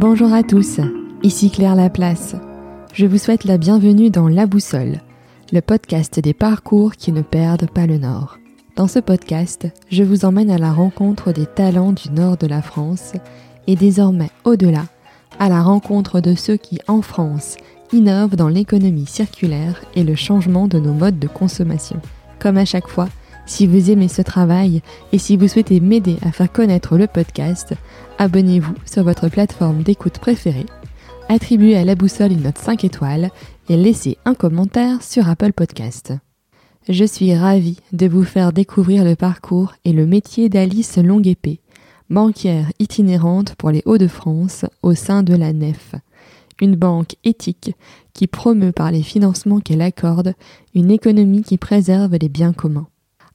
Bonjour à tous, ici Claire Laplace. Je vous souhaite la bienvenue dans La Boussole, le podcast des parcours qui ne perdent pas le nord. Dans ce podcast, je vous emmène à la rencontre des talents du nord de la France et désormais au-delà, à la rencontre de ceux qui, en France, innovent dans l'économie circulaire et le changement de nos modes de consommation. Comme à chaque fois, si vous aimez ce travail et si vous souhaitez m'aider à faire connaître le podcast, abonnez-vous sur votre plateforme d'écoute préférée, attribuez à la boussole une note 5 étoiles et laissez un commentaire sur Apple Podcast. Je suis ravie de vous faire découvrir le parcours et le métier d'Alice Longuepée, banquière itinérante pour les Hauts-de-France au sein de la NEF, une banque éthique qui promeut par les financements qu'elle accorde une économie qui préserve les biens communs.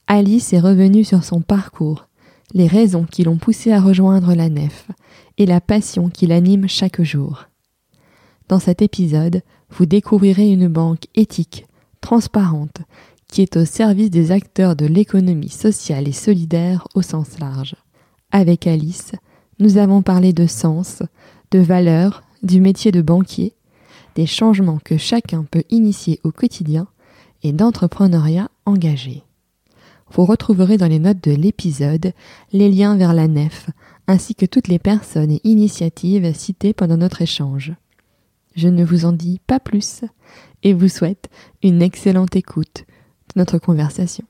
Alice est revenue sur son parcours, les raisons qui l'ont poussée à rejoindre la nef et la passion qui l'anime chaque jour. Dans cet épisode, vous découvrirez une banque éthique, transparente, qui est au service des acteurs de l'économie sociale et solidaire au sens large. Avec Alice, nous avons parlé de sens, de valeurs, du métier de banquier, des changements que chacun peut initier au quotidien et d'entrepreneuriat engagé. Vous retrouverez dans les notes de l'épisode les liens vers la nef, ainsi que toutes les personnes et initiatives citées pendant notre échange. Je ne vous en dis pas plus et vous souhaite une excellente écoute de notre conversation.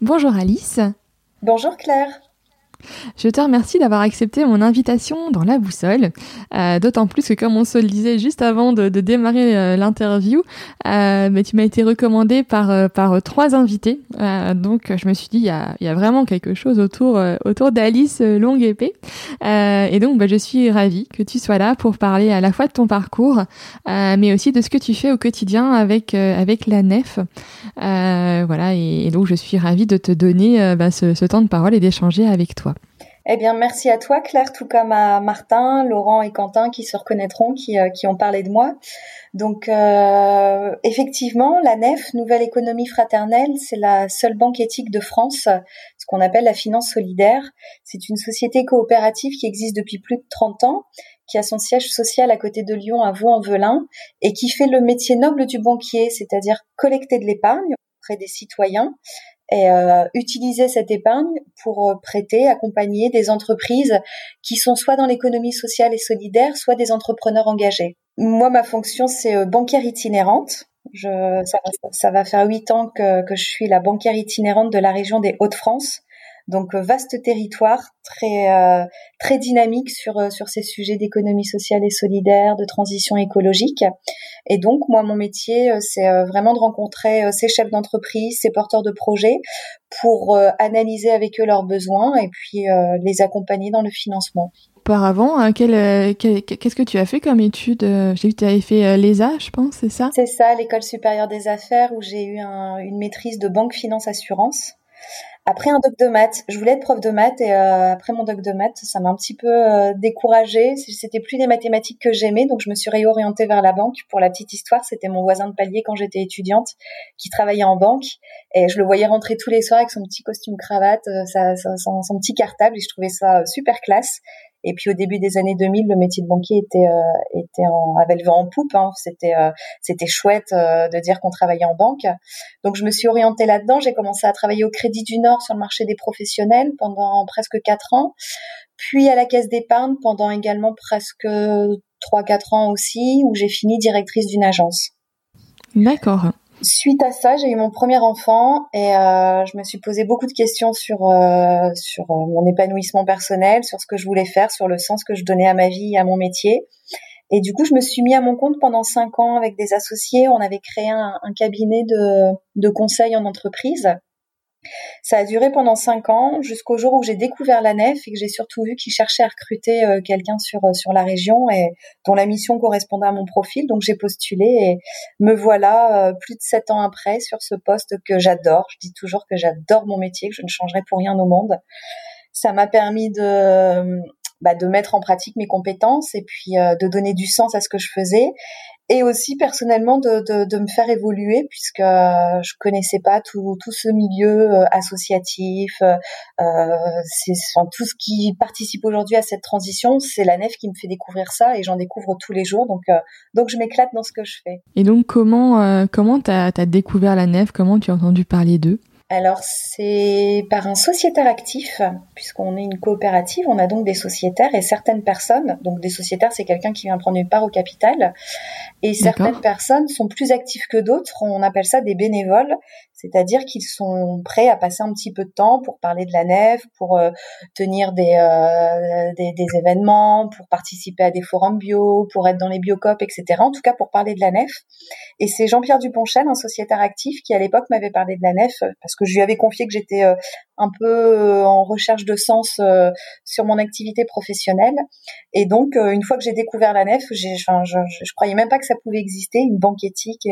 Bonjour Alice. Bonjour Claire. Je te remercie d'avoir accepté mon invitation dans la boussole, euh, d'autant plus que comme on se le disait juste avant de, démarrer euh, l'interview, euh, mais tu m'as été recommandé par, par trois invités, donc je me suis dit il y a, y a, vraiment quelque chose autour, autour d'Alice Longue Épée, et donc bah, je suis ravie que tu sois là pour parler à la fois de ton parcours, mais aussi de ce que tu fais au quotidien avec, avec la nef, voilà, et, donc je suis ravie de te donner bah, ce, ce temps de parole et d'échanger avec toi. Eh bien, merci à toi, Claire, tout comme à Martin, Laurent et Quentin qui se reconnaîtront, qui, euh, qui ont parlé de moi. Donc, euh, effectivement, la NEF, Nouvelle Économie Fraternelle, c'est la seule banque éthique de France, ce qu'on appelle la finance solidaire. C'est une société coopérative qui existe depuis plus de 30 ans, qui a son siège social à côté de Lyon, à Vaux-en-Velin, et qui fait le métier noble du banquier, c'est-à-dire collecter de l'épargne auprès des citoyens et euh, utiliser cette épargne pour euh, prêter, accompagner des entreprises qui sont soit dans l'économie sociale et solidaire, soit des entrepreneurs engagés. Moi, ma fonction, c'est euh, banquière itinérante. Je, ça, ça, va faire huit ans que, que je suis la banquière itinérante de la région des Hauts-de-France. Donc euh, vaste territoire, très euh, très dynamique sur euh, sur ces sujets d'économie sociale et solidaire, de transition écologique. Et donc moi mon métier c'est vraiment de rencontrer ces chefs d'entreprise, ces porteurs de projets pour analyser avec eux leurs besoins et puis les accompagner dans le financement. Auparavant, hein, qu'est-ce que tu as fait comme étude J'ai vu que tu avais fait l'ESA, je pense, c'est ça? C'est ça, l'école supérieure des affaires, où j'ai eu une maîtrise de banque, finance, assurance après un doc de maths, je voulais être prof de maths et euh, après mon doc de maths, ça m'a un petit peu euh, découragée. C'était plus des mathématiques que j'aimais, donc je me suis réorientée vers la banque. Pour la petite histoire, c'était mon voisin de palier quand j'étais étudiante qui travaillait en banque et je le voyais rentrer tous les soirs avec son petit costume cravate, euh, sa, son, son, petit cartable et je trouvais ça super classe. Et puis au début des années 2000, le métier de banquier était euh, avait le vent en poupe. Hein. C'était euh, c'était chouette euh, de dire qu'on travaillait en banque. Donc je me suis orientée là-dedans. J'ai commencé à travailler au Crédit du Nord sur le marché des professionnels pendant presque quatre ans, puis à la Caisse d'épargne pendant également presque trois quatre ans aussi, où j'ai fini directrice d'une agence. D'accord. Suite à ça, j'ai eu mon premier enfant et euh, je me suis posé beaucoup de questions sur euh, sur euh, mon épanouissement personnel, sur ce que je voulais faire, sur le sens que je donnais à ma vie et à mon métier. Et du coup, je me suis mis à mon compte pendant cinq ans avec des associés. On avait créé un, un cabinet de, de conseil en entreprise ça a duré pendant cinq ans jusqu'au jour où j'ai découvert la nef et que j'ai surtout vu qu'ils cherchaient à recruter euh, quelqu'un sur euh, sur la région et dont la mission correspondait à mon profil. Donc j'ai postulé et me voilà euh, plus de sept ans après sur ce poste que j'adore. Je dis toujours que j'adore mon métier, que je ne changerai pour rien au monde. Ça m'a permis de bah, de mettre en pratique mes compétences et puis de donner du sens à ce que je faisais et aussi personnellement de, de, de, me faire évoluer puisque euh, je connaissais pas tout, tout ce milieu euh, associatif, euh, c'est enfin, tout ce qui participe aujourd'hui à cette transition, c'est la nef qui me fait découvrir ça et j'en découvre tous les jours donc euh, donc je m'éclate dans ce que je fais. Et donc comment comment t'as as découvert la nef, comment tu as entendu parler d'eux? Alors c'est par un sociétaire actif, puisqu'on est une coopérative, on a donc des sociétaires et certaines personnes, donc des sociétaires c'est quelqu'un qui vient prendre une part au capital, et certaines personnes sont plus actives que d'autres, on appelle ça des bénévoles, c'est-à-dire qu'ils sont prêts à passer un petit peu de temps pour parler de la nef, pour euh, tenir des, euh, des, des, événements, pour participer à des forums bio, pour être dans les biocopes, etc. En tout cas, pour parler de la nef. Et c'est Jean-Pierre Duponchel, un sociétaire actif, qui à l'époque m'avait parlé de la nef, parce que je lui avais confié que j'étais euh, un peu en recherche de sens sur mon activité professionnelle. Et donc, une fois que j'ai découvert la nef, je, je, croyais même pas que ça pouvait exister, une banque éthique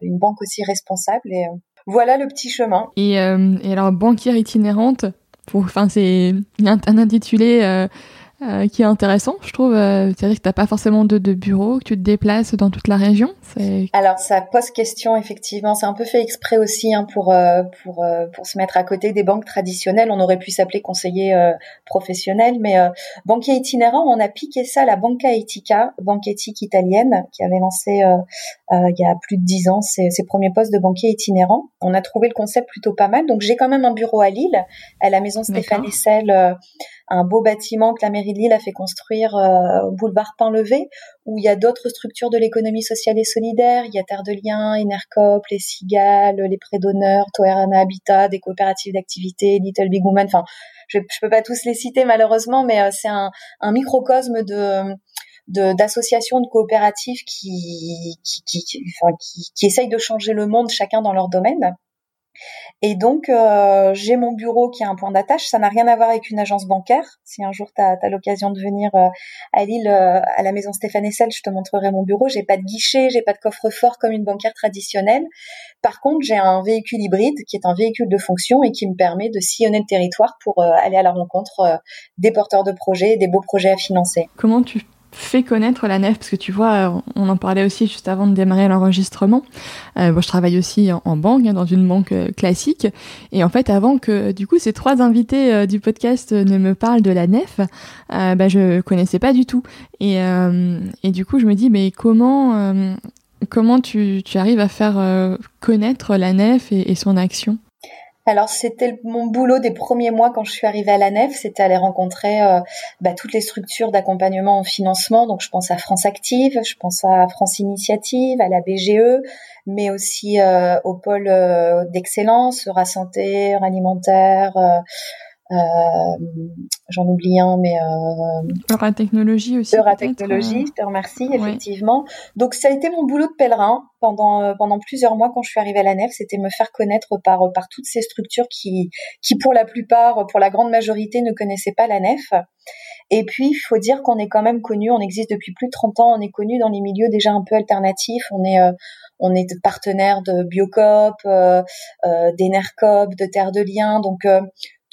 une banque aussi responsable. Et euh, voilà le petit chemin. Et, euh, et alors, banquière itinérante, pour, enfin, c'est un, intitulé euh, qui est intéressant, je trouve. Euh, C'est-à-dire que tu n'as pas forcément de, de, bureau, que tu te déplaces dans toute la région. Alors ça pose question effectivement. C'est un peu fait exprès aussi hein, pour euh, pour pour se mettre à côté des banques traditionnelles. On aurait pu s'appeler conseiller professionnel, mais banquier itinérant, on a piqué ça à la Banca Etica, banque éthique italienne, qui avait lancé il y a plus de dix ans ses, ses, premiers postes de banquier itinérant. On a trouvé le concept plutôt pas mal. Donc j'ai quand même un bureau à Lille, à la maison Stéphane Essel un beau bâtiment que la mairie de Lille a fait construire euh, boulevard Pain-Levé, où il y a d'autres structures de l'économie sociale et solidaire. Il y a Terre de Liens, Enercop, les Cigales, les Prêts d'honneur, Toerana Habitat, des coopératives d'activité, Little Big Woman. Enfin, je, je peux pas tous les citer malheureusement, mais euh, c'est un, un microcosme de d'associations de, coopératives qui qui, qui, enfin, qui, qui essayent de changer le monde chacun dans leur domaine. Et donc, euh, j'ai mon bureau qui a un point d'attache. Ça n'a rien à voir avec une agence bancaire. Si un jour tu as, l'occasion de venir euh, à Lille, euh, à la maison Stéphane Essel, je te montrerai mon bureau. J'ai pas de guichet, j'ai pas de coffre-fort comme une bancaire traditionnelle. Par contre, j'ai un véhicule hybride qui est un véhicule de fonction et qui me permet de sillonner le territoire pour aller à la rencontre des porteurs de projets, des beaux projets à financer. Comment tu fait connaître la nef parce que tu vois euh, on en parlait aussi juste avant de démarrer l'enregistrement. Euh, bon, je travaille aussi en, banque hein, dans une banque euh, classique. Et en fait avant que du coup ces trois invités euh, du podcast ne me parlent de la nef bah, je connaissais pas du tout. Et, et du coup je me dis mais comment comment tu, tu arrives à faire connaître la nef et son action? Alors c'était mon boulot des premiers mois quand je suis arrivée à la Nef, c'était aller rencontrer euh, bah, toutes les structures d'accompagnement en financement. Donc je pense à France Active, je pense à France Initiative, à la BGE, mais aussi euh, au pôle euh, d'excellence, Santé, Alimentaire, euh, j'en oublie un, mais euh, Technologie aussi. Technologie, euh, je te remercie, effectivement. Donc ça a été mon boulot de pèlerin pendant euh, pendant plusieurs mois quand je suis arrivée à la nef, c'était me faire connaître par par toutes ces structures qui qui pour la plupart, pour la grande majorité, ne connaissaient pas la nef. Et puis, il faut dire qu'on est quand même connu, on existe depuis plus de 30 ans, on est connu dans les milieux déjà un peu alternatifs, on est, on est partenaire de Biocop, euh, euh, d'Enercop, de Terre de Liens, donc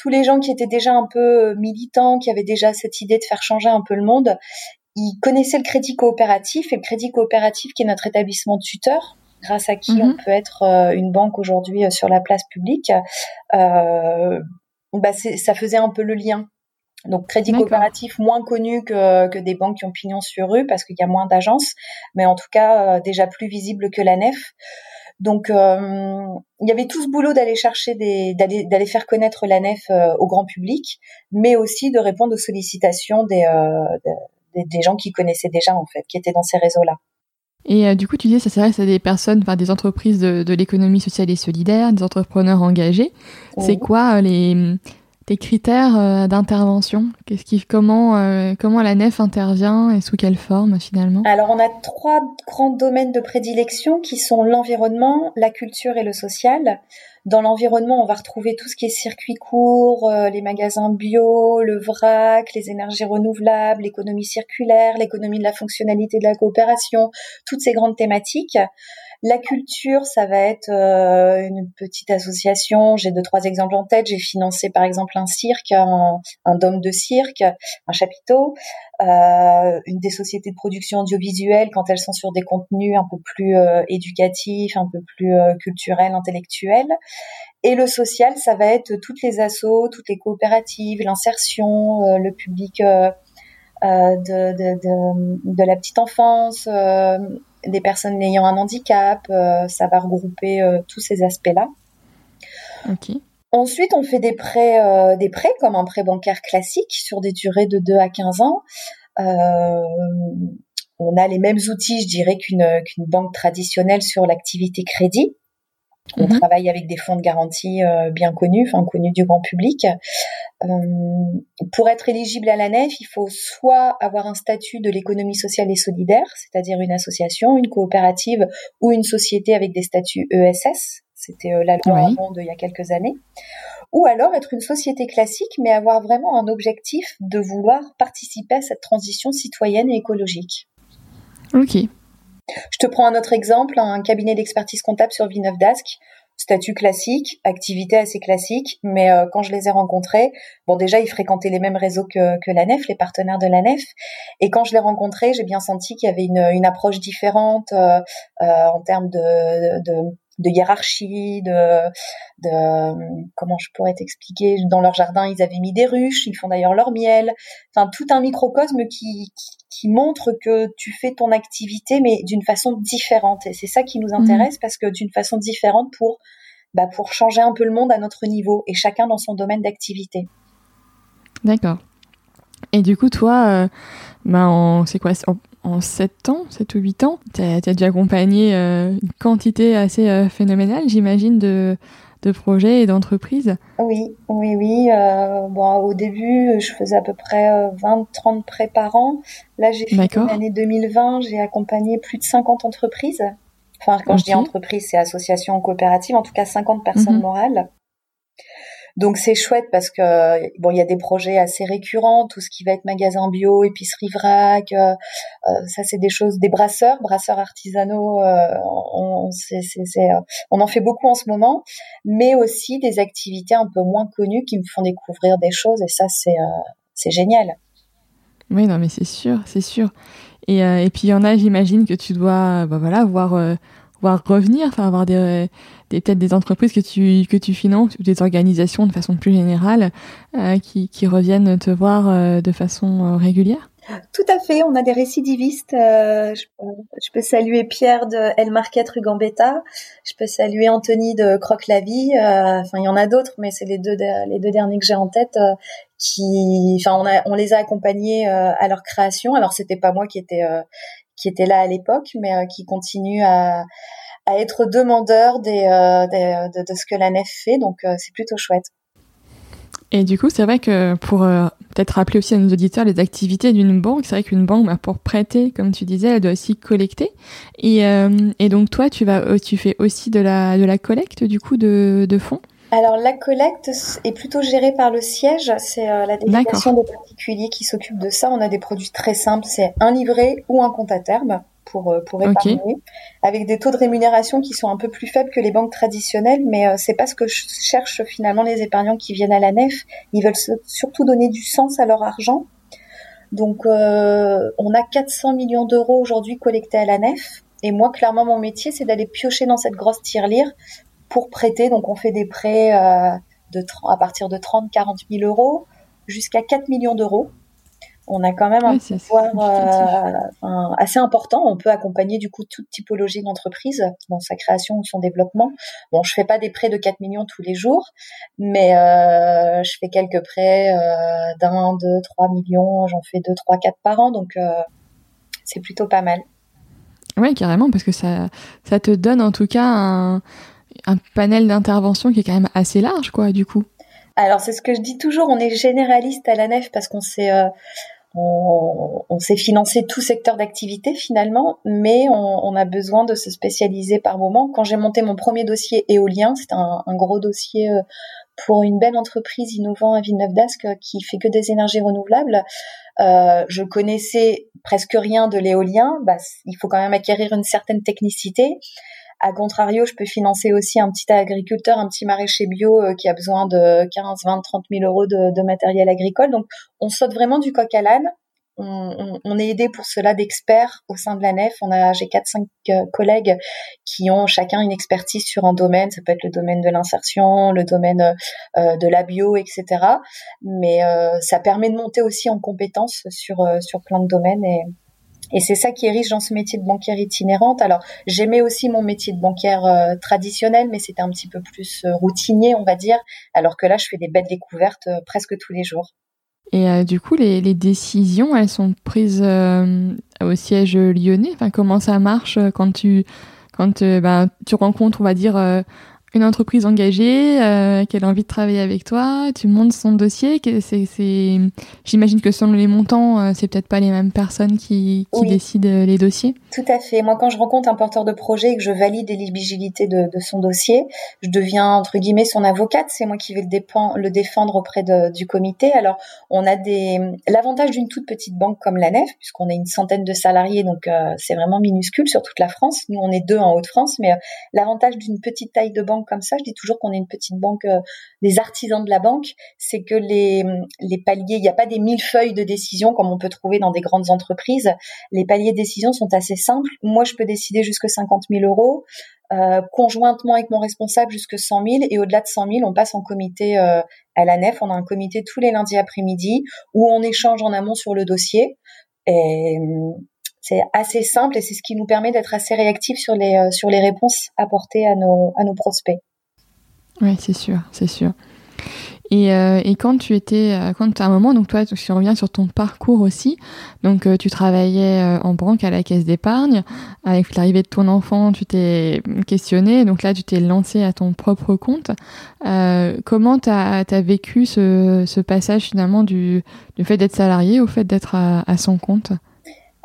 tous les gens qui étaient déjà un peu euh, militants, qui avaient déjà cette idée de faire changer un peu le monde, ils connaissaient le crédit coopératif et le crédit coopératif qui est notre établissement tuteur grâce à qui on mhm. peut être euh, une banque aujourd'hui euh, sur la place publique, euh, bah ça faisait un peu le lien. Donc crédit coopératif moins connu que, que des banques qui ont pignon sur rue parce qu'il y a moins d'agences, mais en tout cas déjà plus visible que la nef. Donc, euh, il y avait tout ce boulot d'aller chercher des, d'aller, faire connaître la nef euh, au grand public, mais aussi de répondre aux sollicitations des, euh, des, gens qui connaissaient déjà en fait, qui étaient dans ces réseaux-là. Et du coup, tu dis, ça s'adresse à des personnes, enfin des entreprises de, de l'économie sociale et solidaire, des entrepreneurs engagés. C'est quoi les, tes critères euh, d'intervention? Qu'est-ce qui, comment, euh, comment la nef intervient et sous quelle forme finalement? Alors on a trois grands domaines de prédilection qui sont l'environnement, la culture et le social. Dans l'environnement, on va retrouver tout ce qui est circuit court, euh, les magasins bio, le vrac, les énergies renouvelables, l'économie circulaire, l'économie de la fonctionnalité de la coopération, toutes ces grandes thématiques. La culture, ça va être euh, une petite association. J'ai deux trois exemples en tête. J'ai financé par exemple un cirque, un, dôme de cirque, un chapiteau, euh, une des sociétés de production audiovisuelle quand elles sont sur des contenus un peu plus euh, éducatifs, un peu plus culturels, intellectuels. Et le social, ça va être toutes les assos, toutes les coopératives, l'insertion, le public de, de, la petite enfance, des personnes ayant un handicap, euh, ça va regrouper euh, tous ces aspects-là. Ensuite, on fait des prêts, euh, des prêts comme un prêt bancaire classique sur des durées de 2 à 15 ans. on a les mêmes outils, je dirais, qu'une banque traditionnelle sur l'activité crédit. On mhm. travaille avec des fonds de garantie bien connus, enfin connus du grand public. Euh, pour être éligible à la NEF, il faut soit avoir un statut de l'économie sociale et solidaire, c'est-à-dire une association, une coopérative ou une société avec des statuts ESS. C'était euh, la loi oui. il y a quelques années. Ou alors être une société classique, mais avoir vraiment un objectif de vouloir participer à cette transition citoyenne et écologique. Ok. Je te prends un autre exemple, un cabinet d'expertise comptable sur Villeneuve d'Ascq. Statut classique, activité assez classique, mais euh, quand je les ai rencontrés, bon déjà ils fréquentaient les mêmes réseaux que, que la Nef, les partenaires de la Nef, et quand je les rencontrés, j'ai bien senti qu'il y avait une, une approche différente euh, euh, en termes de, de, de hiérarchie, de, de comment je pourrais t'expliquer? Dans leur jardin, ils avaient mis des ruches, ils font d'ailleurs leur miel. Enfin, tout un microcosme qui, qui, montre que tu fais ton activité, mais d'une façon différente. Et c'est ça qui nous mmh. intéresse parce que d'une façon différente pour bah, pour changer un peu le monde à notre niveau et chacun dans son domaine d'activité. D'accord. Et du coup, toi, euh, bah, c'est quoi en 7 ans, 7 ou 8 ans, tu as, dû accompagner euh, une quantité assez euh, phénoménale, j'imagine, de, de projets et d'entreprises. Oui, oui, oui. Euh, bon, au début, je faisais à peu près 20-30 prêts par an. Là, j'ai fait l'année 2020, j'ai accompagné plus de 50 entreprises. Enfin, quand je dis entreprise, c'est association coopérative, en tout cas 50 personnes mhm. morales. Donc c'est chouette parce que bon, il y a des projets assez récurrents, tout ce qui va être magasin bio, épicerie vrac, euh, euh ça c'est des choses, des brasseurs, brasseurs artisanaux, euh, on, en fait beaucoup en ce moment, mais aussi des activités un peu moins connues qui me font découvrir des choses et ça c'est c'est génial. Oui, non mais c'est sûr, c'est sûr. Et, et puis il y en a, j'imagine que tu dois, bah voilà, voir voir revenir, enfin avoir des, peut-être des entreprises que tu que tu finances ou des organisations de façon plus générale euh, qui, qui reviennent te voir euh, de façon euh, régulière? Tout à fait, on a des récidivistes. Je, peux saluer Pierre de El Market rue Gambetta. Je peux saluer Anthony de Croque la Vie. Enfin, il y en a d'autres, mais c'est les deux les deux derniers que j'ai en tête. qui, enfin, on, a, on les a accompagnés à leur création. Alors, c'était pas moi qui était qui était là à l'époque, mais euh, qui continue à, à être demandeur des, euh, des de, de, ce que la nef fait. Donc euh, c'est plutôt chouette. Et du coup, c'est vrai que pour peut-être rappeler aussi à nos auditeurs les activités d'une banque, c'est vrai qu'une banque, bah, pour prêter, comme tu disais, elle doit aussi collecter. Et, et donc toi, tu vas, tu fais aussi de la de la collecte du coup de, de fonds? Alors la collecte est plutôt gérée par le siège, c'est euh, la délégation des particuliers qui s'occupe de ça. On a des produits très simples, c'est un livret ou un compte à terme pour euh, pour épargner, avec des taux de rémunération qui sont un peu plus faibles que les banques traditionnelles, mais euh, c'est pas ce que cherchent finalement les épargnants qui viennent à la nef. Ils veulent surtout donner du sens à leur argent. Donc on a 400 millions d'euros aujourd'hui collectés à la nef. Et moi, clairement, mon métier, c'est d'aller piocher dans cette grosse tirelire pour prêter. Donc, on fait des prêts euh, de, à partir de 30, 40 000 euros jusqu'à 4 millions d'euros. On a quand même un pouvoir euh, assez important. On peut accompagner du coup toute typologie d'entreprise dans sa création ou son développement. Bon, je fais pas des prêts de 4 millions tous les jours, mais euh, je fais quelques prêts d'un, deux, trois millions. J'en fais deux, trois, quatre par an, donc c'est plutôt pas mal. Oui, carrément, parce que ça, ça te donne en tout cas un, un panel d'intervention qui est quand même assez large, quoi, du coup. Alors c'est ce que je dis toujours, on est généraliste à la nef parce qu'on s'est euh, on, sait financer tout secteur d'activité finalement, mais on, a besoin de se spécialiser par moment. Quand j'ai monté mon premier dossier éolien, c'était un, gros dossier euh, pour une belle entreprise innovante à Villeneuve d'Ascq qui fait que des énergies renouvelables. Euh, je connaissais presque rien de l'éolien. Bah, il faut quand même acquérir une certaine technicité. A contrario, je peux financer aussi un petit agriculteur, un petit maraîcher bio euh, qui a besoin de 15, 20, 30 000 euros de, matériel agricole. Donc, on saute vraiment du coq à l'âne. On, est aidé pour cela d'experts au sein de la nef. On a, j'ai quatre, cinq euh, collègues qui ont chacun une expertise sur un domaine. Ça peut être le domaine de l'insertion, le domaine euh, de la bio, etc. Mais ça permet de monter aussi en compétences sur sur plein de domaines et c'est ça qui est riche dans ce métier de banquière itinérante. Alors, j'aimais aussi mon métier de banquière euh, traditionnel, mais c'était un petit peu plus euh, routinier, on va dire, alors que là, je fais des belles découvertes euh, presque tous les jours. Et euh, du coup, les, décisions, elles sont prises au siège lyonnais? Enfin, comment ça marche quand tu quand bah, tu rencontres, on va dire, une entreprise engagée euh, qui a envie de travailler avec toi, tu montes son dossier. C'est, c'est... J'imagine que selon les montants, euh, c'est peut-être pas les mêmes personnes qui, qui décident euh, les dossiers. Tout à fait. Moi, quand je rencontre un porteur de projet et que je valide l'éligibilité de, de, son dossier, je deviens entre guillemets son avocate. C'est moi qui vais le, défendre auprès du comité. Alors, on a des l'avantage d'une toute petite banque comme la Nef, puisqu'on est une centaine de salariés, donc euh, c'est vraiment minuscule sur toute la France. Nous, on est deux en Haute-France, mais l'avantage d'une petite taille de banque comme ça. Je dis toujours qu'on est une petite banque, euh, des artisans de la banque. C'est que les, les paliers, il n'y a pas des mille feuilles de décision comme on peut trouver dans des grandes entreprises. Les paliers de décision sont assez simples. Moi, je peux décider jusque 50 000 euros. Euh, conjointement avec mon responsable jusque 100 000 et au-delà de 100 000, on passe en comité euh, à la nef. On a un comité tous les lundis après-midi où on échange en amont sur le dossier. Et c'est assez simple et c'est ce qui nous permet d'être assez réactifs sur les, euh, sur les réponses apportées à nos, à nos prospects. Oui, c'est sûr, c'est sûr. Et, euh, et, quand tu étais, euh, quand à un moment, donc toi, tu reviens sur ton parcours aussi. Donc, tu travaillais en banque à la caisse d'épargne. Avec l'arrivée de ton enfant, tu t'es questionné. Donc là, tu t'es lancé à ton propre compte. comment tu as, vécu ce, ce, passage finalement du, du fait d'être salarié au fait d'être à, à son compte?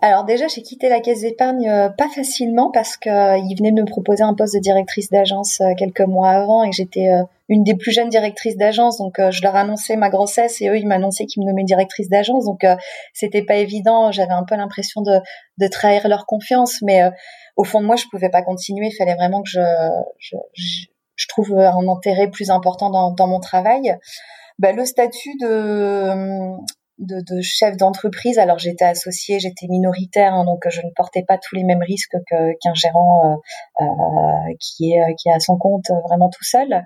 Alors déjà, j'ai quitté la caisse d'épargne euh, pas facilement parce qu'ils euh, venaient de me proposer un poste de directrice d'agence euh, quelques mois avant et j'étais une des plus jeunes directrices d'agence. Donc je leur annonçais ma grossesse et eux ils m'annonçaient qu'ils me nommaient directrice d'agence. Donc c'était pas évident. J'avais un peu l'impression de, trahir leur confiance, mais au fond de moi je pouvais pas continuer. Il fallait vraiment que je, trouve un intérêt plus important dans, dans mon travail. Bah, le statut de de, de chef d'entreprise. Alors j'étais associée, j'étais minoritaire, hein, donc je ne portais pas tous les mêmes risques qu'un gérant euh, euh, qui est qui est à son compte vraiment tout seul.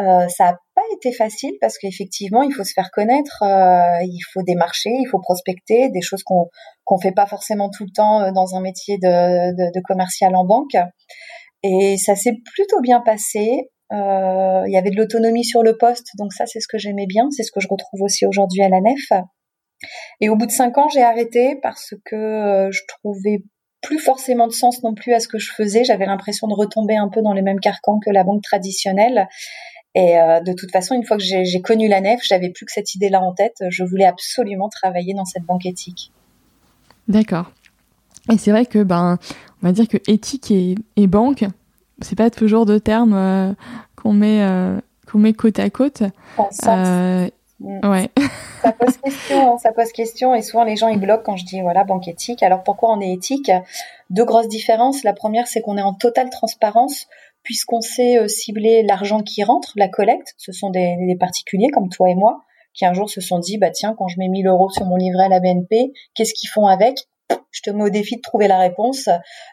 Euh, ça n'a pas été facile parce qu'effectivement il faut se faire connaître, euh, il faut démarcher, il faut prospecter, des choses qu'on qu'on fait pas forcément tout le temps euh, dans un métier de, de, de commercial en banque. Et ça s'est plutôt bien passé. Euh, il y avait de l'autonomie sur le poste, donc ça c'est ce que j'aimais bien, c'est ce que je retrouve aussi aujourd'hui à la nef. Et au bout de cinq ans, j'ai arrêté parce que euh, je trouvais plus forcément de sens non plus à ce que je faisais. J'avais l'impression de retomber un peu dans les mêmes carcans que la banque traditionnelle. Et euh, de toute façon, une fois que j'ai connu la nef, j'avais plus que cette idée-là en tête. Je voulais absolument travailler dans cette banque éthique. D'accord. Et c'est vrai que ben, on va dire que éthique et, et banque, c'est pas toujours deux termes euh, qu'on met euh, qu'on met côte à côte. Ouais. ça pose question, hein, ça pose question et souvent les gens ils bloquent quand je dis voilà banque éthique. Alors pourquoi on est éthique? Deux grosses différences. La première c'est qu'on est en totale transparence puisqu'on sait cibler l'argent qui rentre, la collecte. Ce sont des, des, particuliers comme toi et moi qui un jour se sont dit bah tiens quand je mets 1000 euros sur mon livret à la BNP, qu'est-ce qu'ils font avec? Je te mets au défi de trouver la réponse.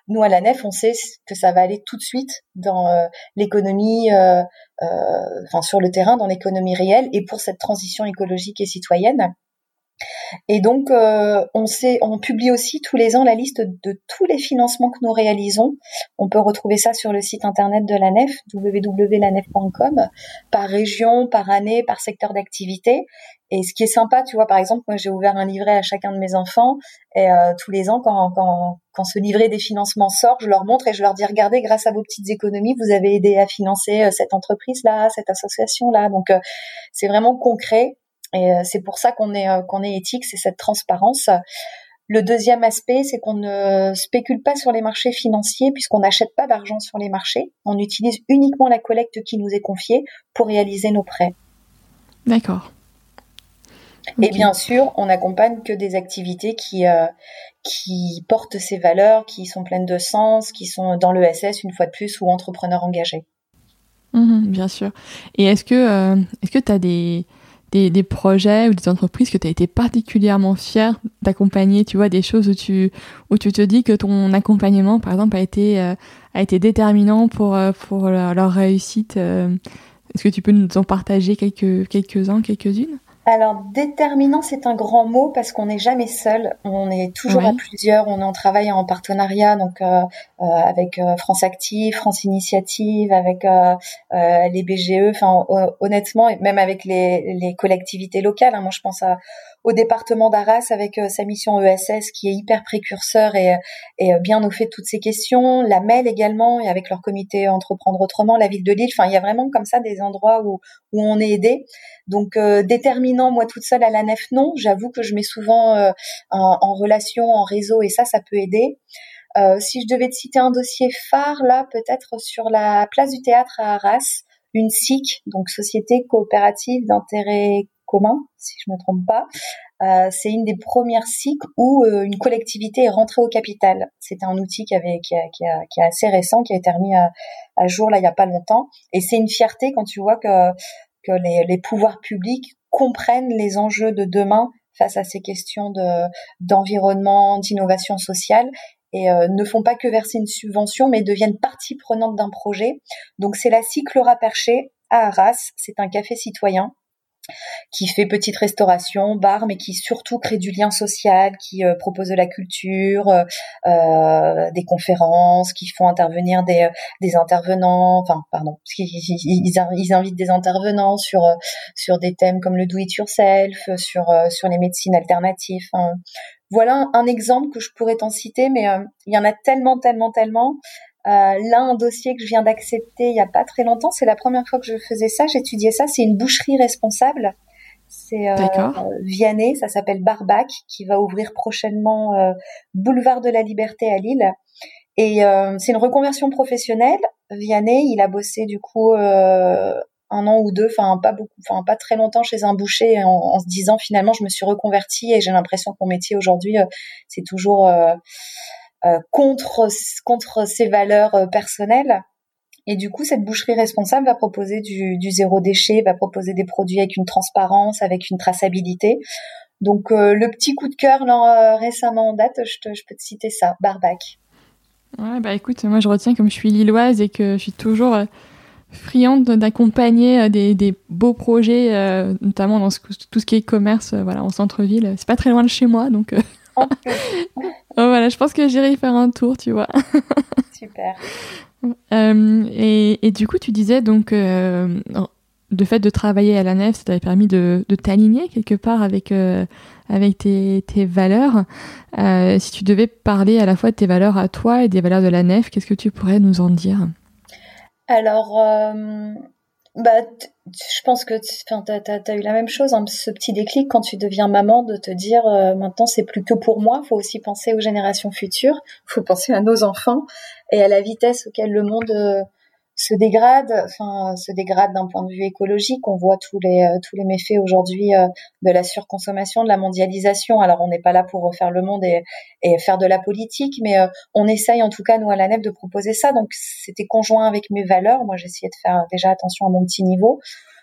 Nous, à la nef, on sait que ça va aller tout de suite dans euh, l'économie, euh, euh, enfin sur le terrain, dans l'économie réelle, et pour cette transition écologique et citoyenne. Et donc, euh, on, publie aussi tous les ans la liste de tous les financements que nous réalisons. On peut retrouver ça sur le site internet de la NEF, www.lanef.com, par région, par année, par secteur d'activité. Et ce qui est sympa, tu vois, par exemple, moi j'ai ouvert un livret à chacun de mes enfants et euh, tous les ans, quand, ce livret des financements sort, je leur montre et je leur dis regardez, grâce à vos petites économies, vous avez aidé à financer euh, cette entreprise là, cette association là. Donc c'est vraiment concret Et c'est pour ça qu'on est qu'on est éthique, c'est cette transparence. Le deuxième aspect, c'est qu'on ne spécule pas sur les marchés financiers puisqu'on n'achète pas d'argent sur les marchés. On utilise uniquement la collecte qui nous est confiée pour réaliser nos prêts. D'accord. Et bien sûr, on n'accompagne que des activités qui, euh, qui portent ces valeurs, qui sont pleines de sens, qui sont dans l'ESS une fois de plus ou entrepreneurs engagés. Mhm, bien sûr. Et est-ce que euh, est-ce que tu as des, des, des, projets ou des entreprises que tu as été particulièrement fier d'accompagner, tu vois, des choses où tu, où tu te dis que ton accompagnement, par exemple, a été, euh, a été déterminant pour, pour leur, réussite Est-ce que tu peux nous en partager quelques, quelques-uns, quelques-unes? Alors déterminant, c'est un grand mot parce qu'on n'est jamais seul. On est toujours à plusieurs. On est en travail en partenariat, donc euh, euh, avec euh, France Active, France Initiative, avec les BGE. Enfin, honnêtement, et même avec les, les collectivités locales. Hein. Moi, je pense à au département d'Arras avec euh, sa mission ESS qui est hyper précurseur et, et euh, bien au fait de toutes ces questions. La MEL également et avec leur comité Entreprendre Autrement, la ville de Lille. Enfin, il y a vraiment comme ça des endroits où, où on est aidé. Donc, euh, déterminant, moi toute seule à la nef, non. J'avoue que je mets souvent en, en, relation, en réseau et ça, ça peut aider. Euh, si je devais te citer un dossier phare, là, peut-être sur la place du théâtre à Arras, une SIC, donc Société coopérative d'intérêt commun, si je me trompe pas. Euh, c'est une des premières cycles où euh, une collectivité est rentrée au capital. C'était un outil qui, avait, qui, qui, est assez récent, qui a été remis à, jour là il y a pas longtemps. Et c'est une fierté quand tu vois que, que les, pouvoirs publics comprennent les enjeux de demain face à ces questions de d'environnement, d'innovation sociale et euh, ne font pas que verser une subvention, mais deviennent partie prenante d'un projet. Donc c'est la Cyclera Perché à Arras. C'est un café citoyen qui fait petite restauration, bar, mais qui surtout crée du lien social, qui euh, propose de la culture, euh, euh, des conférences, qui font intervenir des, des intervenants, enfin pardon, ils, ils, invitent des intervenants sur sur des thèmes comme le do it yourself, sur sur les médecines alternatives. voilà un, exemple que je pourrais t'en citer, mais il y en a tellement, tellement, tellement. Euh, là, un dossier que je viens d'accepter il y a pas très longtemps, c'est la première fois que je faisais ça, j'étudiais ça, c'est une boucherie responsable. C'est euh, Vianney, ça s'appelle Barbac, qui va ouvrir prochainement euh, Boulevard de la Liberté à Lille. Et euh, c'est une reconversion professionnelle. Vianney, il a bossé du coup euh, un an ou deux, enfin pas beaucoup, enfin pas très longtemps chez un boucher, en, en, se disant finalement je me suis reconvertie et j'ai l'impression que mon métier aujourd'hui c'est toujours euh, contre contre ses valeurs euh, personnelles. Et du coup, cette boucherie responsable va proposer du, du, zéro déchet, va proposer des produits avec une transparence, avec une traçabilité. Donc, euh, le petit coup de cœur là, récemment en date, je, te, je, peux te citer ça, Barbac. Ouais, bah écoute, moi je retiens comme je suis lilloise et que je suis toujours friande d'accompagner des, des, beaux projets, notamment dans tout ce qui est commerce, voilà, en centre-ville. C'est pas très loin de chez moi, donc Oh, voilà, je pense que j'irai y faire un tour, tu vois. Super. Euh, et, et, du coup, tu disais donc euh, le fait de travailler à la nef, ça t'avait permis de, de t'aligner quelque part avec euh, avec tes, tes valeurs. Euh, si tu devais parler à la fois de tes valeurs à toi et des valeurs de la nef, qu'est-ce que tu pourrais nous en dire? Alors, euh, bah, je pense que tu as, eu la même chose, hein, ce petit déclic quand tu deviens maman, de te dire euh, maintenant c'est plus que pour moi, faut aussi penser aux générations futures, faut penser à nos enfants et à la vitesse auquel le monde euh, se dégrade, enfin se dégrade d'un point de vue écologique. On voit tous les euh, tous les méfaits aujourd'hui euh, de la surconsommation, de la mondialisation. Alors on n'est pas là pour refaire le monde et, et faire de la politique, mais euh, on essaye en tout cas nous à la nef de proposer ça. Donc c'était conjoint avec mes valeurs. Moi j'essayais de faire déjà attention à mon petit niveau.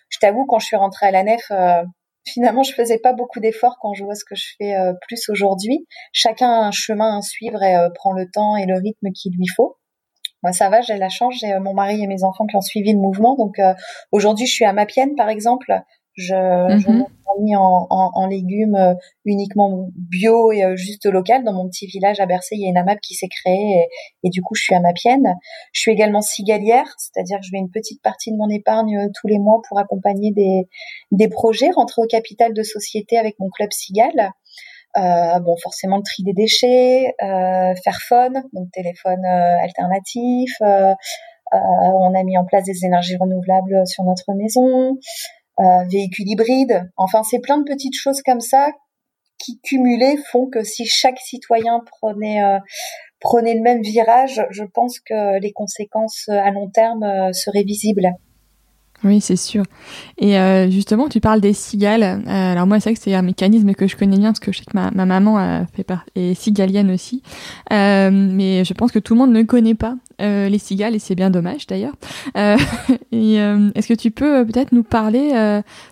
Je t'avoue quand je suis rentrée à la nef. Finalement, je faisais pas beaucoup d'efforts quand je vois ce que je fais plus aujourd'hui. Chacun a un chemin à suivre et prend le temps et le rythme qu'il lui faut. Moi, ça va, j'ai la chance, j'ai euh, mon mari et mes enfants qui ont suivi le mouvement. Donc, euh, aujourd'hui, je suis à Mapienne, par exemple. Je, mm je mis en, en, en, légumes euh, uniquement bio et juste local. Dans mon petit village à Bercé, il y a une AMAP qui s'est créée et, et, du coup, je suis à Mapienne. Je suis également cigalière, c'est-à-dire que je mets une petite partie de mon épargne tous les mois pour accompagner des, des projets, rentrer au capital de société avec mon club Cigale. Euh, bon, forcément le tri des déchets, euh, Fairphone, donc téléphone euh, alternatif. on a mis en place des énergies renouvelables sur notre maison. véhicules hybrides. Enfin, c'est plein de petites choses comme ça qui cumulées font que si chaque citoyen prenait prenait le même virage, je pense que les conséquences à long terme seraient visibles. Oui, c'est sûr. Et euh, justement, tu parles des cigales. Euh, alors moi, c'est vrai que c'est un mécanisme que je connais bien parce que je sais que ma, ma maman a fait part, est cigalienne aussi. Euh, mais je pense que tout le monde ne connaît pas euh, les cigales et c'est bien dommage d'ailleurs. Euh, est-ce que tu peux peut-être nous parler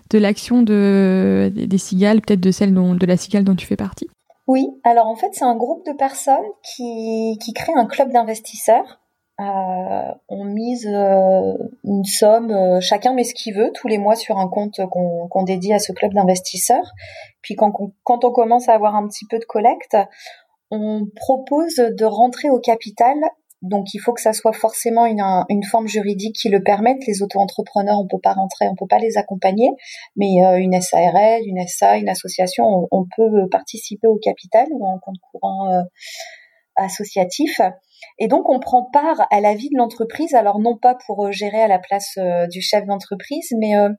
de l'action de, des, cigales, peut-être de celle dont, de la cigale dont tu fais partie? Oui. Alors en fait, c'est un groupe de personnes qui qui crée un club d'investisseurs euh, on mise euh, une somme, euh, chacun met ce qu'il veut tous les mois sur un compte qu'on dédie à ce club d'investisseurs. Puis quand, quand on commence à avoir un petit peu de collecte, on propose de rentrer au capital. Donc il faut que ça soit forcément une, une forme juridique qui le permette. Les auto-entrepreneurs, on peut pas rentrer, on peut pas les accompagner, mais une SARL, une SA, une association, on, on, peut participer au capital ou en compte courant associatif. Et donc, on prend part à la vie de l'entreprise, alors non pas pour euh, gérer à la place euh, du chef d'entreprise, mais euh,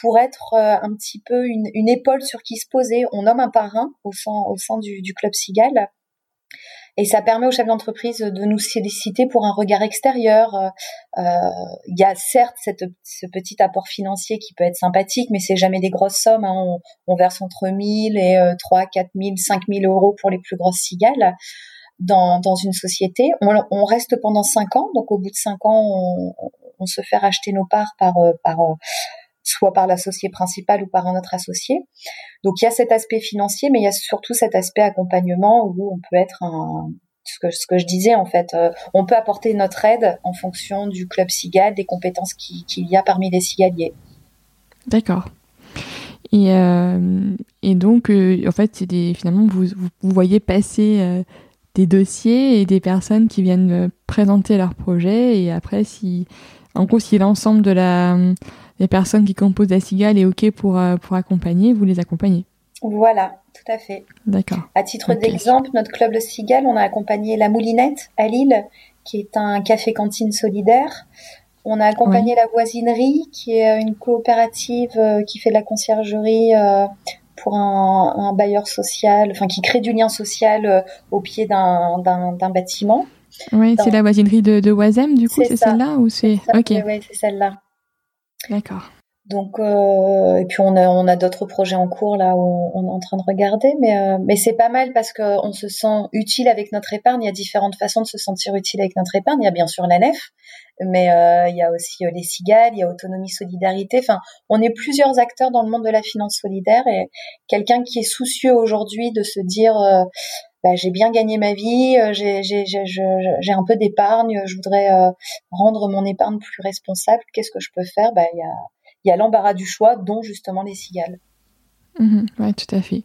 pour être un petit peu une, épaule sur qui se poser. On nomme un parrain au sein, du, club Sigal. Et ça permet au chef d'entreprise de nous solliciter pour un regard extérieur. Il y a certes ce petit apport financier qui peut être sympathique, mais c'est jamais des grosses sommes. Hein. On, verse entre 1000 et euh, 3, 4000, 5000 euros pour les plus grosses cigales dans, une société. On, reste pendant cinq ans, donc au bout de cinq ans, on, se fait racheter nos parts par, euh, par euh, soit par l'associé principal ou par un autre associé. Donc il y a cet aspect financier, mais il y a surtout cet aspect accompagnement où on peut être un, ce que, je disais en fait, euh, on peut apporter notre aide en fonction du club cigale, des compétences qu'il y a parmi les cigaliers. D'accord. Et, et donc, en fait, des, finalement, vous, vous, voyez passer des dossiers et des personnes qui viennent euh, présenter leur projet. Et après si en gros si l'ensemble de la des personnes qui composent la cigale est ok pour euh, pour accompagner vous les accompagnez. Voilà tout à fait. D'accord. À titre d'exemple notre club de cigale on a accompagné la Moulinette à Lille qui est un café cantine solidaire. On a accompagné la voisinerie qui est une coopérative euh, qui fait de la conciergerie pour un, un, bailleur social, enfin qui crée du lien social euh, au pied d'un bâtiment. Oui, c'est la voisinerie de, de Oisem, du coup, c'est celle-là ou c'est Ok. Oui, c'est celle-là. D'accord. Donc, euh, et puis on a, on a d'autres projets en cours là où on, est en train de regarder, mais, euh, mais c'est pas mal parce qu'on se sent utile avec notre épargne. Il y a différentes façons de se sentir utile avec notre épargne. Il y a bien sûr la nef, mais euh, il y a aussi les cigales, il y a autonomie solidarité. Enfin, on est plusieurs acteurs dans le monde de la finance solidaire et quelqu'un qui est soucieux aujourd'hui de se dire bah, j'ai bien gagné ma vie, j'ai un peu d'épargne, je voudrais rendre mon épargne plus responsable. Qu'est-ce que je peux faire? Bah, il y a il y a l'embarras du choix, dont justement les cigales. Mhm, oui, tout à fait.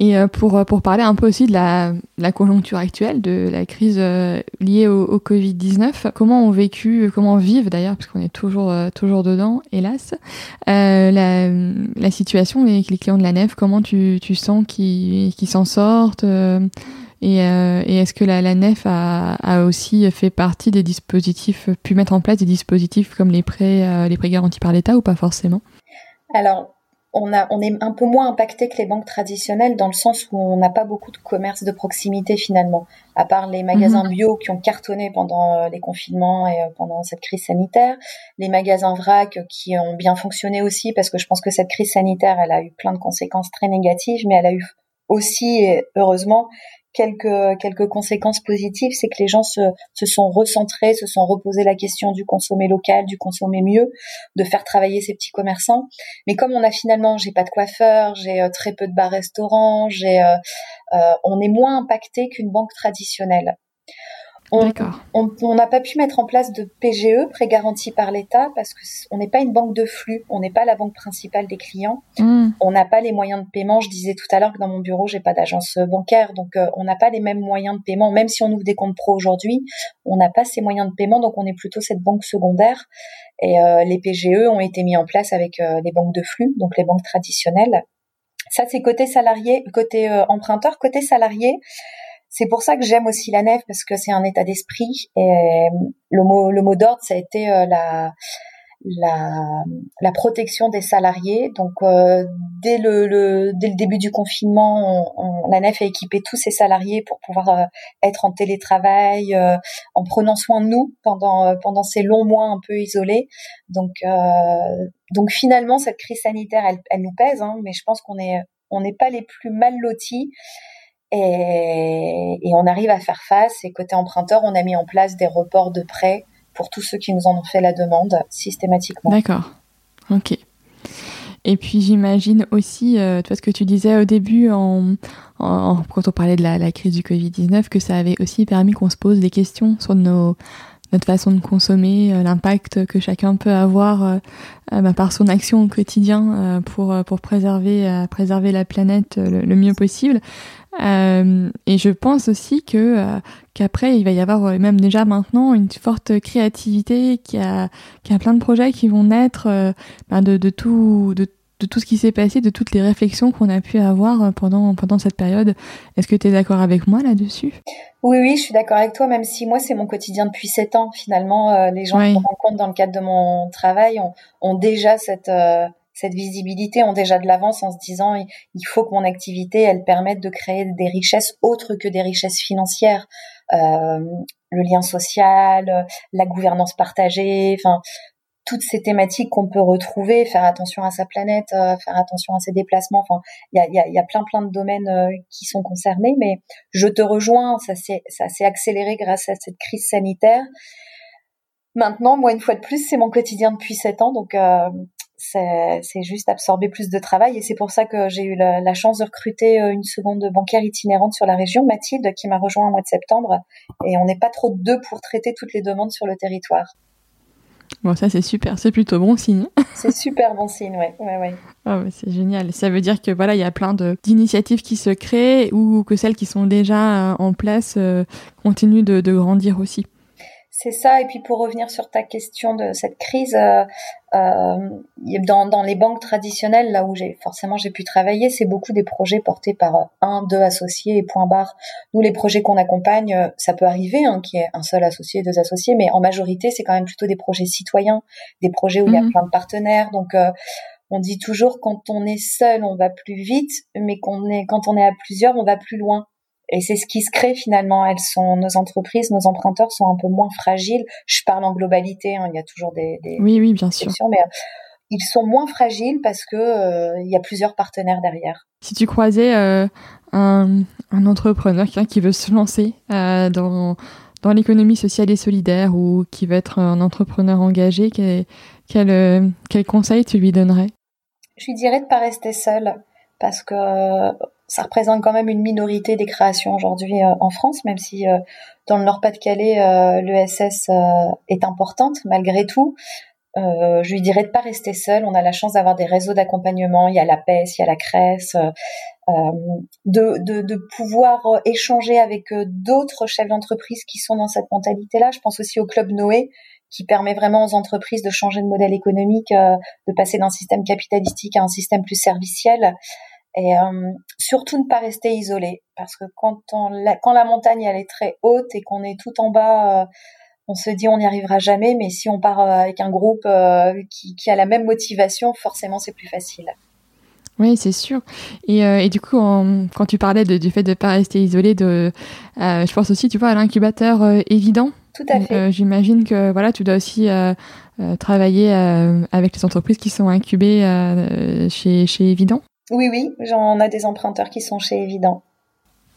Et euh, pour, euh, pour parler un peu aussi de la, la conjoncture actuelle, de la crise euh, liée au, Covid-19, comment ont vécu, comment vivent d'ailleurs, parce qu'on est toujours, toujours dedans, hélas, la, la situation avec les clients de la nef, comment tu, tu sens qu'ils s'en sortent et, et est-ce que la, la nef a, a, aussi fait partie des dispositifs, pu mettre en place des dispositifs comme les prêts, les prêts garantis par l'État ou pas forcément? Alors, on, a, on est un peu moins impacté que les banques traditionnelles dans le sens où on n'a pas beaucoup de commerce de proximité finalement, à part les magasins mhm. bio qui ont cartonné pendant euh, les confinements et euh, pendant cette crise sanitaire, les magasins vrac qui ont bien fonctionné aussi parce que je pense que cette crise sanitaire, elle a eu plein de conséquences très négatives, mais elle a eu aussi, heureusement, quelques quelques conséquences positives, c'est que les gens se, se sont recentrés, se sont reposés la question du consommer local, du consommer mieux, de faire travailler ces petits commerçants. Mais comme on a finalement, j'ai pas de coiffeur, j'ai euh, très peu de bars-restaurants, j'ai, euh, euh, on est moins impacté qu'une banque traditionnelle. On n'a pas pu mettre en place de PGE, prêt garanti par l'État, parce qu'on n'est pas une banque de flux, on n'est pas la banque principale des clients, hmm. on n'a pas les moyens de paiement. Je disais tout à l'heure que dans mon bureau, j'ai pas d'agence bancaire, donc euh, on n'a pas les mêmes moyens de paiement. Même si on ouvre des comptes pro aujourd'hui, on n'a pas ces moyens de paiement, donc on est plutôt cette banque secondaire. Et euh, les PGE ont été mis en place avec euh, les banques de flux, donc les banques traditionnelles. Ça, c'est côté salarié, côté emprunteur, côté salarié. C'est pour ça que j'aime aussi la nef parce que c'est un état d'esprit et euh, le mot le mot d'ordre ça a été euh, la la, protection des salariés. Donc euh, dès le, dès le début du confinement, on, la NEF a équipé tous ses salariés pour pouvoir être en télétravail, en prenant soin de nous pendant pendant ces longs mois un peu isolés. Donc donc finalement cette crise sanitaire, elle, elle nous pèse, hein, mais je pense qu'on est on n'est pas les plus mal lotis. Et, on arrive à faire face. Et côté emprunteur, on a mis en place des reports de prêts pour tous ceux qui nous en ont fait la demande systématiquement. D'accord. Ok. Et puis j'imagine aussi, euh, ce que tu disais au début, en, quand on parlait de la, crise du Covid-19, que ça avait aussi permis qu'on se pose des questions sur nos, notre façon de consommer, euh, l'impact que chacun peut avoir euh, bah, par son action au quotidien pour, pour préserver, préserver la planète le mieux possible. Euh, et je pense aussi que euh, qu'après il va y avoir euh, même déjà maintenant une forte créativité, qui a qui a plein de projets qui vont naître ben de, de tout de, de tout ce qui s'est passé, de toutes les réflexions qu'on a pu avoir pendant pendant cette période. Est-ce que tu es d'accord avec moi là-dessus? Oui, oui, je suis d'accord avec toi, même si moi c'est mon quotidien depuis sept ans. Finalement, les gens qui me rencontrent dans le cadre de mon travail ont, ont déjà cette cette visibilité ont déjà de l'avance en se disant il faut que mon activité elle permette de créer des richesses autres que des richesses financières euh, le lien social la gouvernance partagée enfin toutes ces thématiques qu'on peut retrouver faire attention à sa planète euh, faire attention à ses déplacements enfin il y a, plein plein de domaines euh, qui sont concernés mais je te rejoins ça s'est accéléré grâce à cette crise sanitaire Maintenant, moi, une fois de plus, c'est mon quotidien depuis sept ans, donc euh, c'est juste absorber plus de travail et c'est pour ça que j'ai eu la, chance de recruter une seconde bancaire itinérante sur la région, Mathilde, qui m'a rejoint au mois de septembre et on n'est pas trop deux pour traiter toutes les demandes sur le territoire. Bon, ça c'est super, c'est plutôt bon signe. c'est super bon signe, ouais. ouais, ouais. Oh, c'est génial. Ça veut dire que voilà, il y a plein d'initiatives qui se créent ou que celles qui sont déjà euh, en place euh, continuent de, de grandir aussi. C'est ça. Et puis pour revenir sur ta question de cette crise, euh, euh, dans, dans, les banques traditionnelles, là où j'ai forcément j'ai pu travailler, c'est beaucoup des projets portés par un, deux associés et point barre. Nous, les projets qu'on accompagne, euh, ça peut arriver hein, qu'il y ait un seul associé, deux associés, mais en majorité, c'est quand même plutôt des projets citoyens, des projets où il y a mmh. plein de partenaires. Donc euh, on dit toujours quand on est seul, on va plus vite, mais qu'on est, quand on est à plusieurs, on va plus loin. Et c'est ce qui se crée finalement. Elles sont nos entreprises, nos emprunteurs sont un peu moins fragiles. Je parle en globalité. Hein, il y a toujours des, des oui, oui, bien sûr. Mais euh, ils sont moins fragiles parce que euh, il y a plusieurs partenaires derrière. Si tu croisais euh, un, un, entrepreneur, quelqu'un qui veut se lancer dans dans l'économie sociale et solidaire ou qui veut être un entrepreneur engagé, quel, quel, quel conseil tu lui donnerais? Je lui dirais de pas rester seul parce que ça représente quand même une minorité des créations aujourd'hui euh, en France, même si euh, dans le Nord-Pas-de-Calais, euh, l'ESS est importante malgré tout. je lui dirais de pas rester seul. On a la chance d'avoir des réseaux d'accompagnement. Il y a la PES, il y a la CRES. De, de, de, pouvoir échanger avec d'autres chefs d'entreprise qui sont dans cette mentalité-là. Je pense aussi au Club Noé, qui permet vraiment aux entreprises de changer de modèle économique, de passer d'un système capitalistique à un système plus serviciel. Et euh, surtout ne pas rester isolé, parce que quand, on, la, quand la montagne elle est très haute et qu'on est tout en bas, euh, on se dit on n'y arrivera jamais, mais si on part euh, avec un groupe qui, qui, a la même motivation, forcément c'est plus facile. Oui, c'est sûr. Et, et, du coup, quand tu parlais de, du fait de ne pas rester isolé, de, je pense aussi, tu vois, à l'incubateur évident. Tout à fait. J'imagine que voilà, tu dois aussi travailler avec les entreprises qui sont incubées chez, chez Évident. Oui, oui, j'en ai des emprunteurs qui sont chez Evident.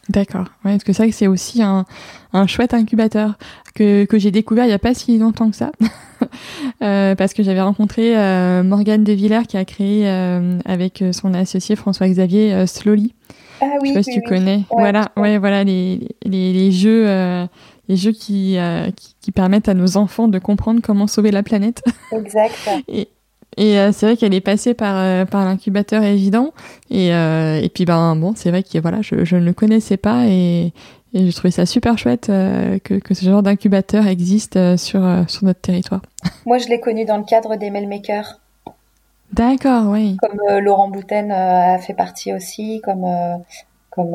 D'accord. Ouais, parce que c'est vrai que c'est aussi un, un chouette incubateur que, que j'ai découvert il n'y a pas si longtemps que ça. euh, parce que j'avais rencontré euh, Morgane De Villers qui a créé euh, avec son associé François-Xavier euh, Slowly. Ah oui, Je sais pas si tu connais. voilà, ouais, voilà les, les, les jeux, euh, les jeux qui, qui, qui permettent à nos enfants de comprendre comment sauver la planète. Exact. Et, et euh, c'est vrai qu'elle est passée par, euh, par l'incubateur évident. Et, euh, et puis, ben, bon, c'est vrai que voilà, je, je ne le connaissais pas et, et j'ai trouvé ça super chouette que, que ce genre d'incubateur existe sur, sur notre territoire. Moi, je l'ai connu dans le cadre des Mailmakers. D'accord, oui. Comme Laurent Bouten a fait partie aussi, comme, comme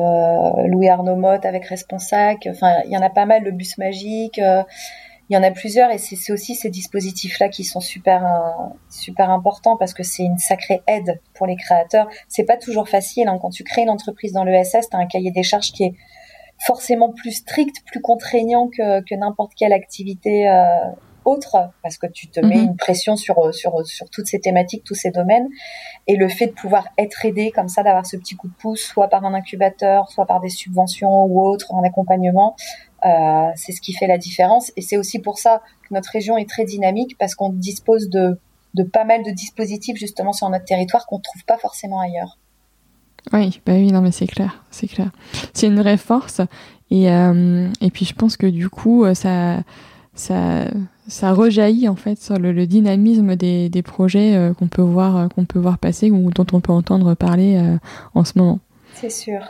Louis Arnaud Motte avec Responsac. Enfin, il y en a pas mal, le bus magique il y en a plusieurs et c'est aussi ces dispositifs-là qui sont super super importants parce que c'est une sacrée aide pour les créateurs. C'est pas toujours facile hein. quand tu crées une entreprise dans l'ESS, tu as un cahier des charges qui est forcément plus strict, plus contraignant que, que n'importe quelle activité euh, autre, parce que tu te mets mhm. une pression sur, sur, sur toutes ces thématiques, tous ces domaines. Et le fait de pouvoir être aidé comme ça, d'avoir ce petit coup de pouce, soit par un incubateur, soit par des subventions ou autres, en accompagnement, euh, c'est ce qui fait la différence. Et c'est aussi pour ça que notre région est très dynamique, parce qu'on dispose de, de pas mal de dispositifs justement sur notre territoire qu'on ne trouve pas forcément ailleurs. Oui, bah oui, non, mais c'est clair, c'est clair. C'est une vraie force. Et, euh, et puis je pense que du coup, euh, ça, ça, ça rejaillit en fait sur le, dynamisme des, des projets euh, qu'on peut voir, qu'on peut voir passer ou dont on peut entendre parler en ce moment. C'est sûr.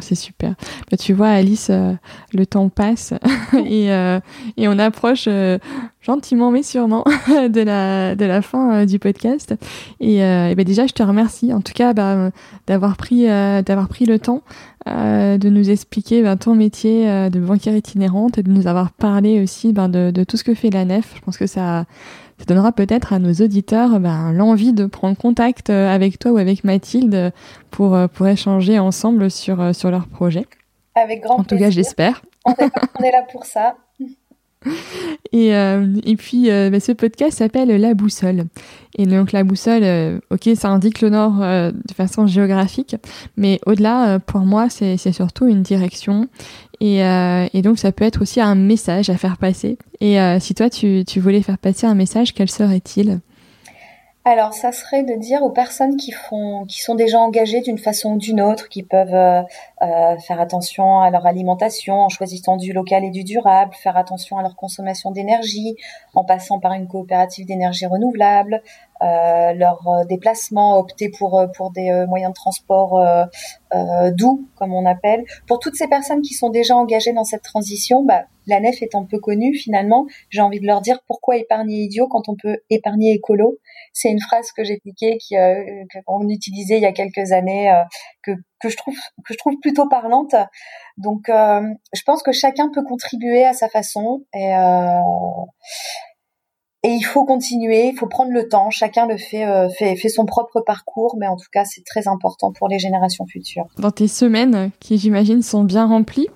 C'est super. Bah, tu vois, Alice, euh, le temps passe et, euh, et, on approche euh, gentiment mais sûrement de la, de la fin du podcast. Et, et bah, déjà, je te remercie en tout cas bah, d'avoir pris, d'avoir pris le temps de nous expliquer bah, ton métier de banquière itinérante et de nous avoir parlé aussi bah, de, de, tout ce que fait la nef. Je pense que ça, ça donnera peut-être à nos auditeurs ben, l'envie de prendre contact euh, avec toi ou avec Mathilde pour, euh, pour échanger ensemble sur, euh, sur leur projet. Avec grand En tout cas, j'espère. On, est là pour ça. Et, et puis, ben, ce podcast s'appelle La Boussole. Et donc, la boussole, ok, ça indique le nord de façon géographique, mais au-delà, pour moi, c'est surtout une direction et, euh, et, donc ça peut être aussi un message à faire passer. Et euh, si toi tu, tu, voulais faire passer un message, quel serait-il? Alors, ça serait de dire aux personnes qui font, qui sont déjà engagées d'une façon ou d'une autre, qui peuvent euh, euh faire attention à leur alimentation en choisissant du local et du durable, faire attention à leur consommation d'énergie en passant par une coopérative d'énergie renouvelable, euh, leur euh, déplacement, opter pour pour des moyens de transport doux, comme on appelle. Pour toutes ces personnes qui sont déjà engagées dans cette transition, bah, la nef étant peu connue finalement, j'ai envie de leur dire pourquoi épargner idiot quand on peut épargner écolo. C'est une phrase que j'ai piquée, qui qu'on utilisait il y a quelques années, que que je trouve que je trouve plutôt parlante. Donc, je pense que chacun peut contribuer à sa façon et et il faut continuer, il faut prendre le temps. Chacun le fait, euh, fait, fait son propre parcours, mais en tout cas, c'est très important pour les générations futures. Dans tes semaines, qui j'imagine sont bien remplies,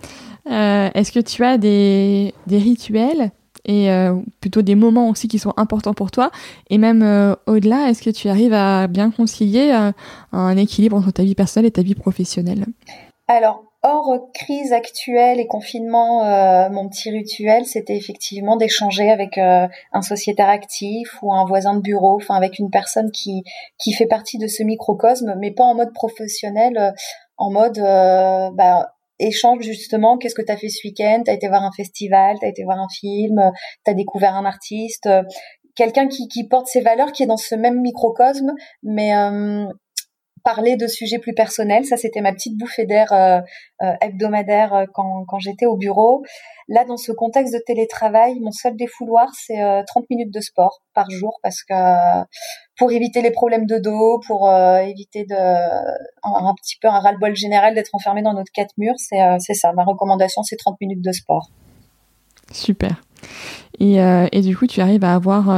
euh, est-ce que tu as des, des rituels et euh, plutôt des moments aussi qui sont importants pour toi. Et même euh, au-delà, est-ce que tu arrives à bien concilier euh, un équilibre entre ta vie personnelle et ta vie professionnelle? Alors, hors crise actuelle et confinement, euh, mon petit rituel, c'était effectivement d'échanger avec euh, un sociétaire actif ou un voisin de bureau, enfin avec une personne qui qui fait partie de ce microcosme, mais pas en mode professionnel, euh, en mode bah, échange justement. Qu'est-ce que tu as fait ce week-end? T'as été voir un festival, t'as été voir un film, t'as découvert un artiste quelqu'un qui, qui porte ses valeurs, qui est dans ce même microcosme, mais parler de sujets plus personnels. Ça, c'était ma petite bouffée d'air euh, euh, hebdomadaire euh, quand, quand j'étais au bureau. Là, dans ce contexte de télétravail, mon seul défouloir, c'est 30 minutes de sport par jour parce que pour éviter les problèmes de dos, pour éviter de un, petit peu un ras-le-bol général d'être enfermé dans notre quatre murs, c'est c'est ça. Ma recommandation, c'est 30 minutes de sport. Super. Et, et du coup, tu arrives à avoir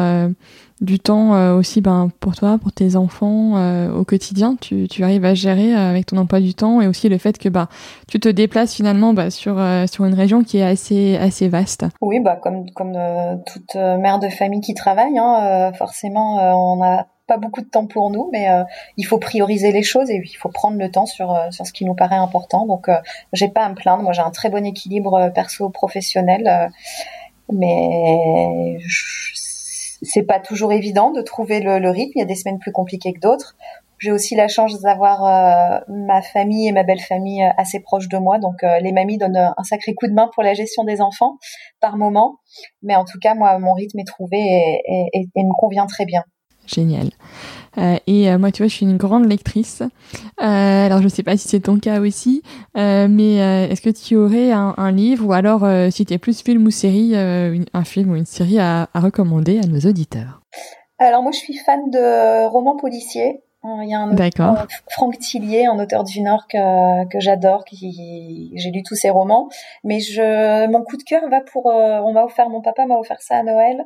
du temps euh, aussi ben, pour toi, pour tes enfants euh, au quotidien. Tu, tu, arrives à gérer euh, avec ton emploi du temps et aussi le fait que bah, tu te déplaces finalement bah, sur, sur une région qui est assez, assez vaste. Oui, bah, comme, comme toute mère de famille qui travaille, hein, forcément, on n'a pas beaucoup de temps pour nous, mais il faut prioriser les choses et il faut prendre le temps sur, sur ce qui nous paraît important. Donc, j'ai pas à me plaindre. Moi, j'ai un très bon équilibre perso-professionnel, mais c'est pas toujours évident de trouver le, rythme. Il y a des semaines plus compliquées que d'autres. J'ai aussi la chance d'avoir euh, ma famille et ma belle famille euh, assez proches de moi, donc euh, les mamies donnent un sacré coup de main pour la gestion des enfants par moment. Mais en tout cas, moi, mon rythme est trouvé et me convient très bien. Génial. Euh, et euh, moi, tu vois, je suis une grande lectrice. Euh, alors, je sais pas si c'est ton cas aussi, mais est-ce que tu aurais un, livre ou alors, si tu es plus film ou série, un film ou une série à, recommander à nos auditeurs? Alors, moi, je suis fan de romans policiers. Il y a un auteur, Franck Tillier, un auteur du Nord que, que j'adore, qui j'ai lu tous ses romans. Mais je, mon coup de cœur va pour, on m'a offert, mon papa m'a offert ça à Noël.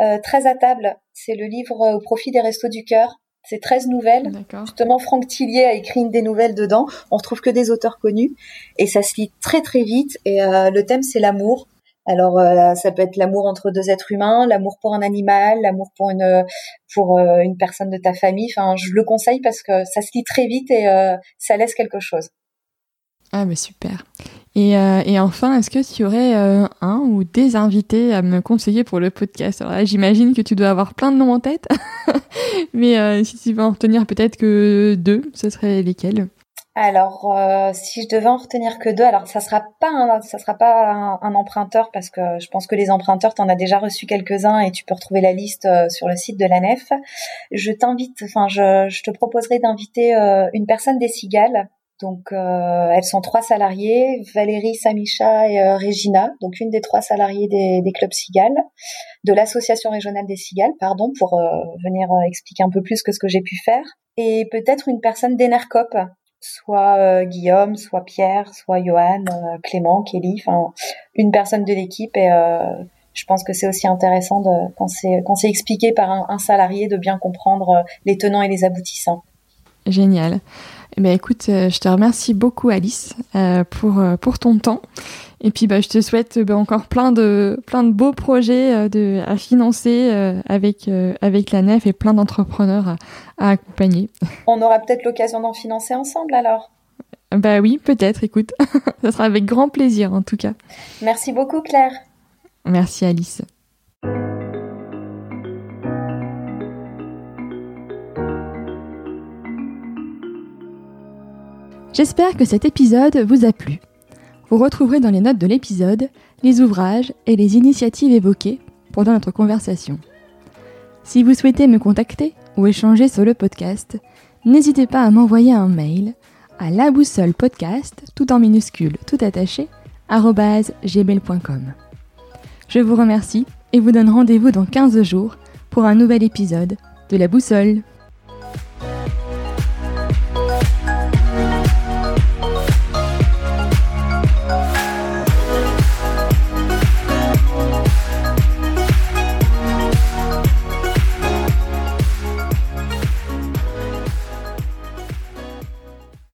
Euh, très à table, c'est le livre au profit des restos du cœur. C'est 13 nouvelles. Justement, Franck Tillier a écrit une des nouvelles dedans. On retrouve que des auteurs connus et ça se lit très très vite. Et euh, le thème c'est l'amour. Alors euh, ça peut être l'amour entre deux êtres humains, l'amour pour un animal, l'amour pour une pour une personne de ta famille. Enfin, je le conseille parce que ça se lit très vite et ça laisse quelque chose. Ah bah super. Et, euh, et enfin, est-ce que tu aurais euh, un ou des invités à me conseiller pour le podcast? Alors là, j'imagine que tu dois avoir plein de noms en tête, mais euh, si tu veux en retenir peut-être que deux, ce serait lesquels? Alors, si je devais en retenir que deux, alors ça sera pas un, ça sera pas un, emprunteur parce que je pense que les emprunteurs, tu en as déjà reçu quelques-uns et tu peux retrouver la liste sur le site de la Nef. Je t'invite, enfin, je, je, te proposerai d'inviter une personne des Cigales donc, euh, elles sont trois salariées, Valérie, Samicha et euh, Regina, donc une des trois salariées des, clubs Cigales, de l'association régionale des Cigales, pardon, pour euh, venir expliquer un peu plus que ce que j'ai pu faire, et peut-être une personne d'Enercop, soit Guillaume, soit Pierre, soit Johan, Clément, Kelly, enfin une personne de l'équipe et je pense que c'est aussi intéressant de, quand c'est expliqué par un salarié de bien comprendre les tenants et les aboutissants. Génial. Eh ben, écoute, euh, je te remercie beaucoup Alice euh, pour, euh, pour ton temps. Et puis bah, je te souhaite bah, encore plein de, plein de beaux projets de, à financer avec, avec la nef et plein d'entrepreneurs à, à, accompagner. On aura peut-être l'occasion d'en financer ensemble alors Bah oui, peut-être, écoute. Ça sera avec grand plaisir en tout cas. Merci beaucoup Claire. Merci Alice. J'espère que cet épisode vous a plu. Vous retrouverez dans les notes de l'épisode les ouvrages et les initiatives évoquées pendant notre conversation. Si vous souhaitez me contacter ou échanger sur le podcast, n'hésitez pas à m'envoyer un mail à la boussole podcast, tout en minuscule, tout attaché, gmail.com. Je vous remercie et vous donne rendez-vous dans 15 jours pour un nouvel épisode de la boussole.